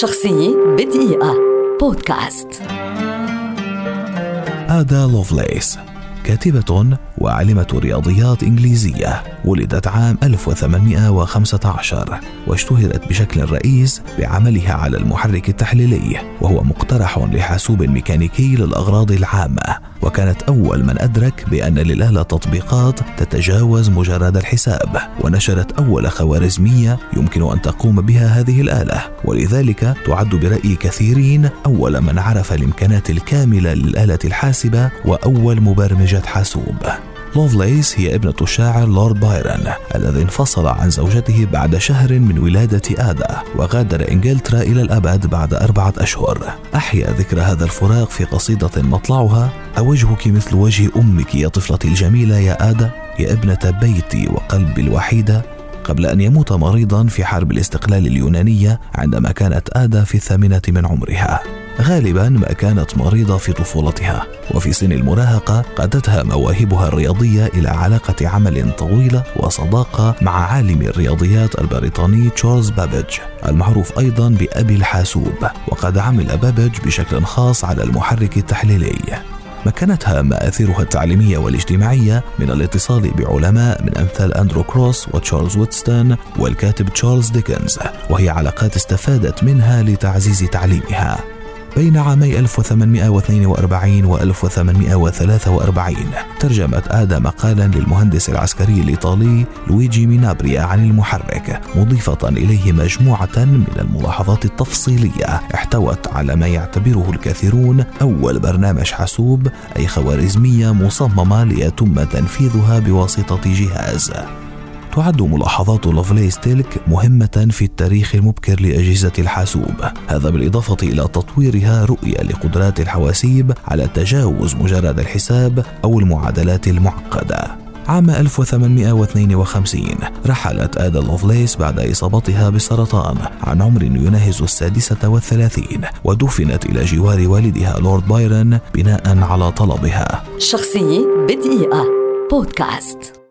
شخصية بدقيقة. بودكاست. آدا لوفليس كاتبة وعالمة رياضيات إنجليزية ولدت عام 1815 واشتهرت بشكل رئيس بعملها على المحرك التحليلي وهو مقترح لحاسوب ميكانيكي للأغراض العامة. وكانت أول من أدرك بأن للآلة تطبيقات تتجاوز مجرد الحساب ونشرت أول خوارزمية يمكن أن تقوم بها هذه الآلة ولذلك تعد برأي كثيرين أول من عرف الإمكانات الكاملة للآلة الحاسبة وأول مبرمجة حاسوب. لوفليس هي ابنة الشاعر لورد بايرن الذي انفصل عن زوجته بعد شهر من ولادة آدا وغادر إنجلترا إلى الأبد بعد أربعة أشهر. أحيا ذكر هذا الفراق في قصيدة مطلعها أوجهك مثل وجه أمك يا طفلتي الجميلة يا آدا يا ابنة بيتي وقلبي الوحيدة قبل أن يموت مريضا في حرب الاستقلال اليونانية عندما كانت آدا في الثامنة من عمرها. غالبا ما كانت مريضة في طفولتها وفي سن المراهقة قادتها مواهبها الرياضية إلى علاقة عمل طويلة وصداقة مع عالم الرياضيات البريطاني تشارلز بابج المعروف أيضا بأبي الحاسوب وقد عمل بابج بشكل خاص على المحرك التحليلي. مكنتها مآثرها التعليمية والاجتماعية من الاتصال بعلماء من أمثال أندرو كروس وتشارلز ويتستون والكاتب تشارلز ديكنز وهي علاقات استفادت منها لتعزيز تعليمها. بين عامي 1842 و 1843 ترجمت آدا مقالا للمهندس العسكري الإيطالي لويجي مينابريا عن المحرك مضيفة إليه مجموعة من الملاحظات التفصيلية. احتوت على ما يعتبره الكثيرون أول برنامج حاسوب أي خوارزمية مصممة ليتم تنفيذها بواسطة جهاز. تعد ملاحظات لوفليس تلك مهمة في التاريخ المبكر لأجهزة الحاسوب. هذا بالإضافة إلى تطويرها رؤية لقدرات الحواسيب على تجاوز مجرد الحساب أو المعادلات المعقدة. عام 1852 رحلت آدا لوفليس بعد إصابتها بالسرطان عن عمر يناهز السادسة والثلاثين ودفنت إلى جوار والدها لورد بايرن بناء على طلبها. شخصية بدقيقة. بودكاست.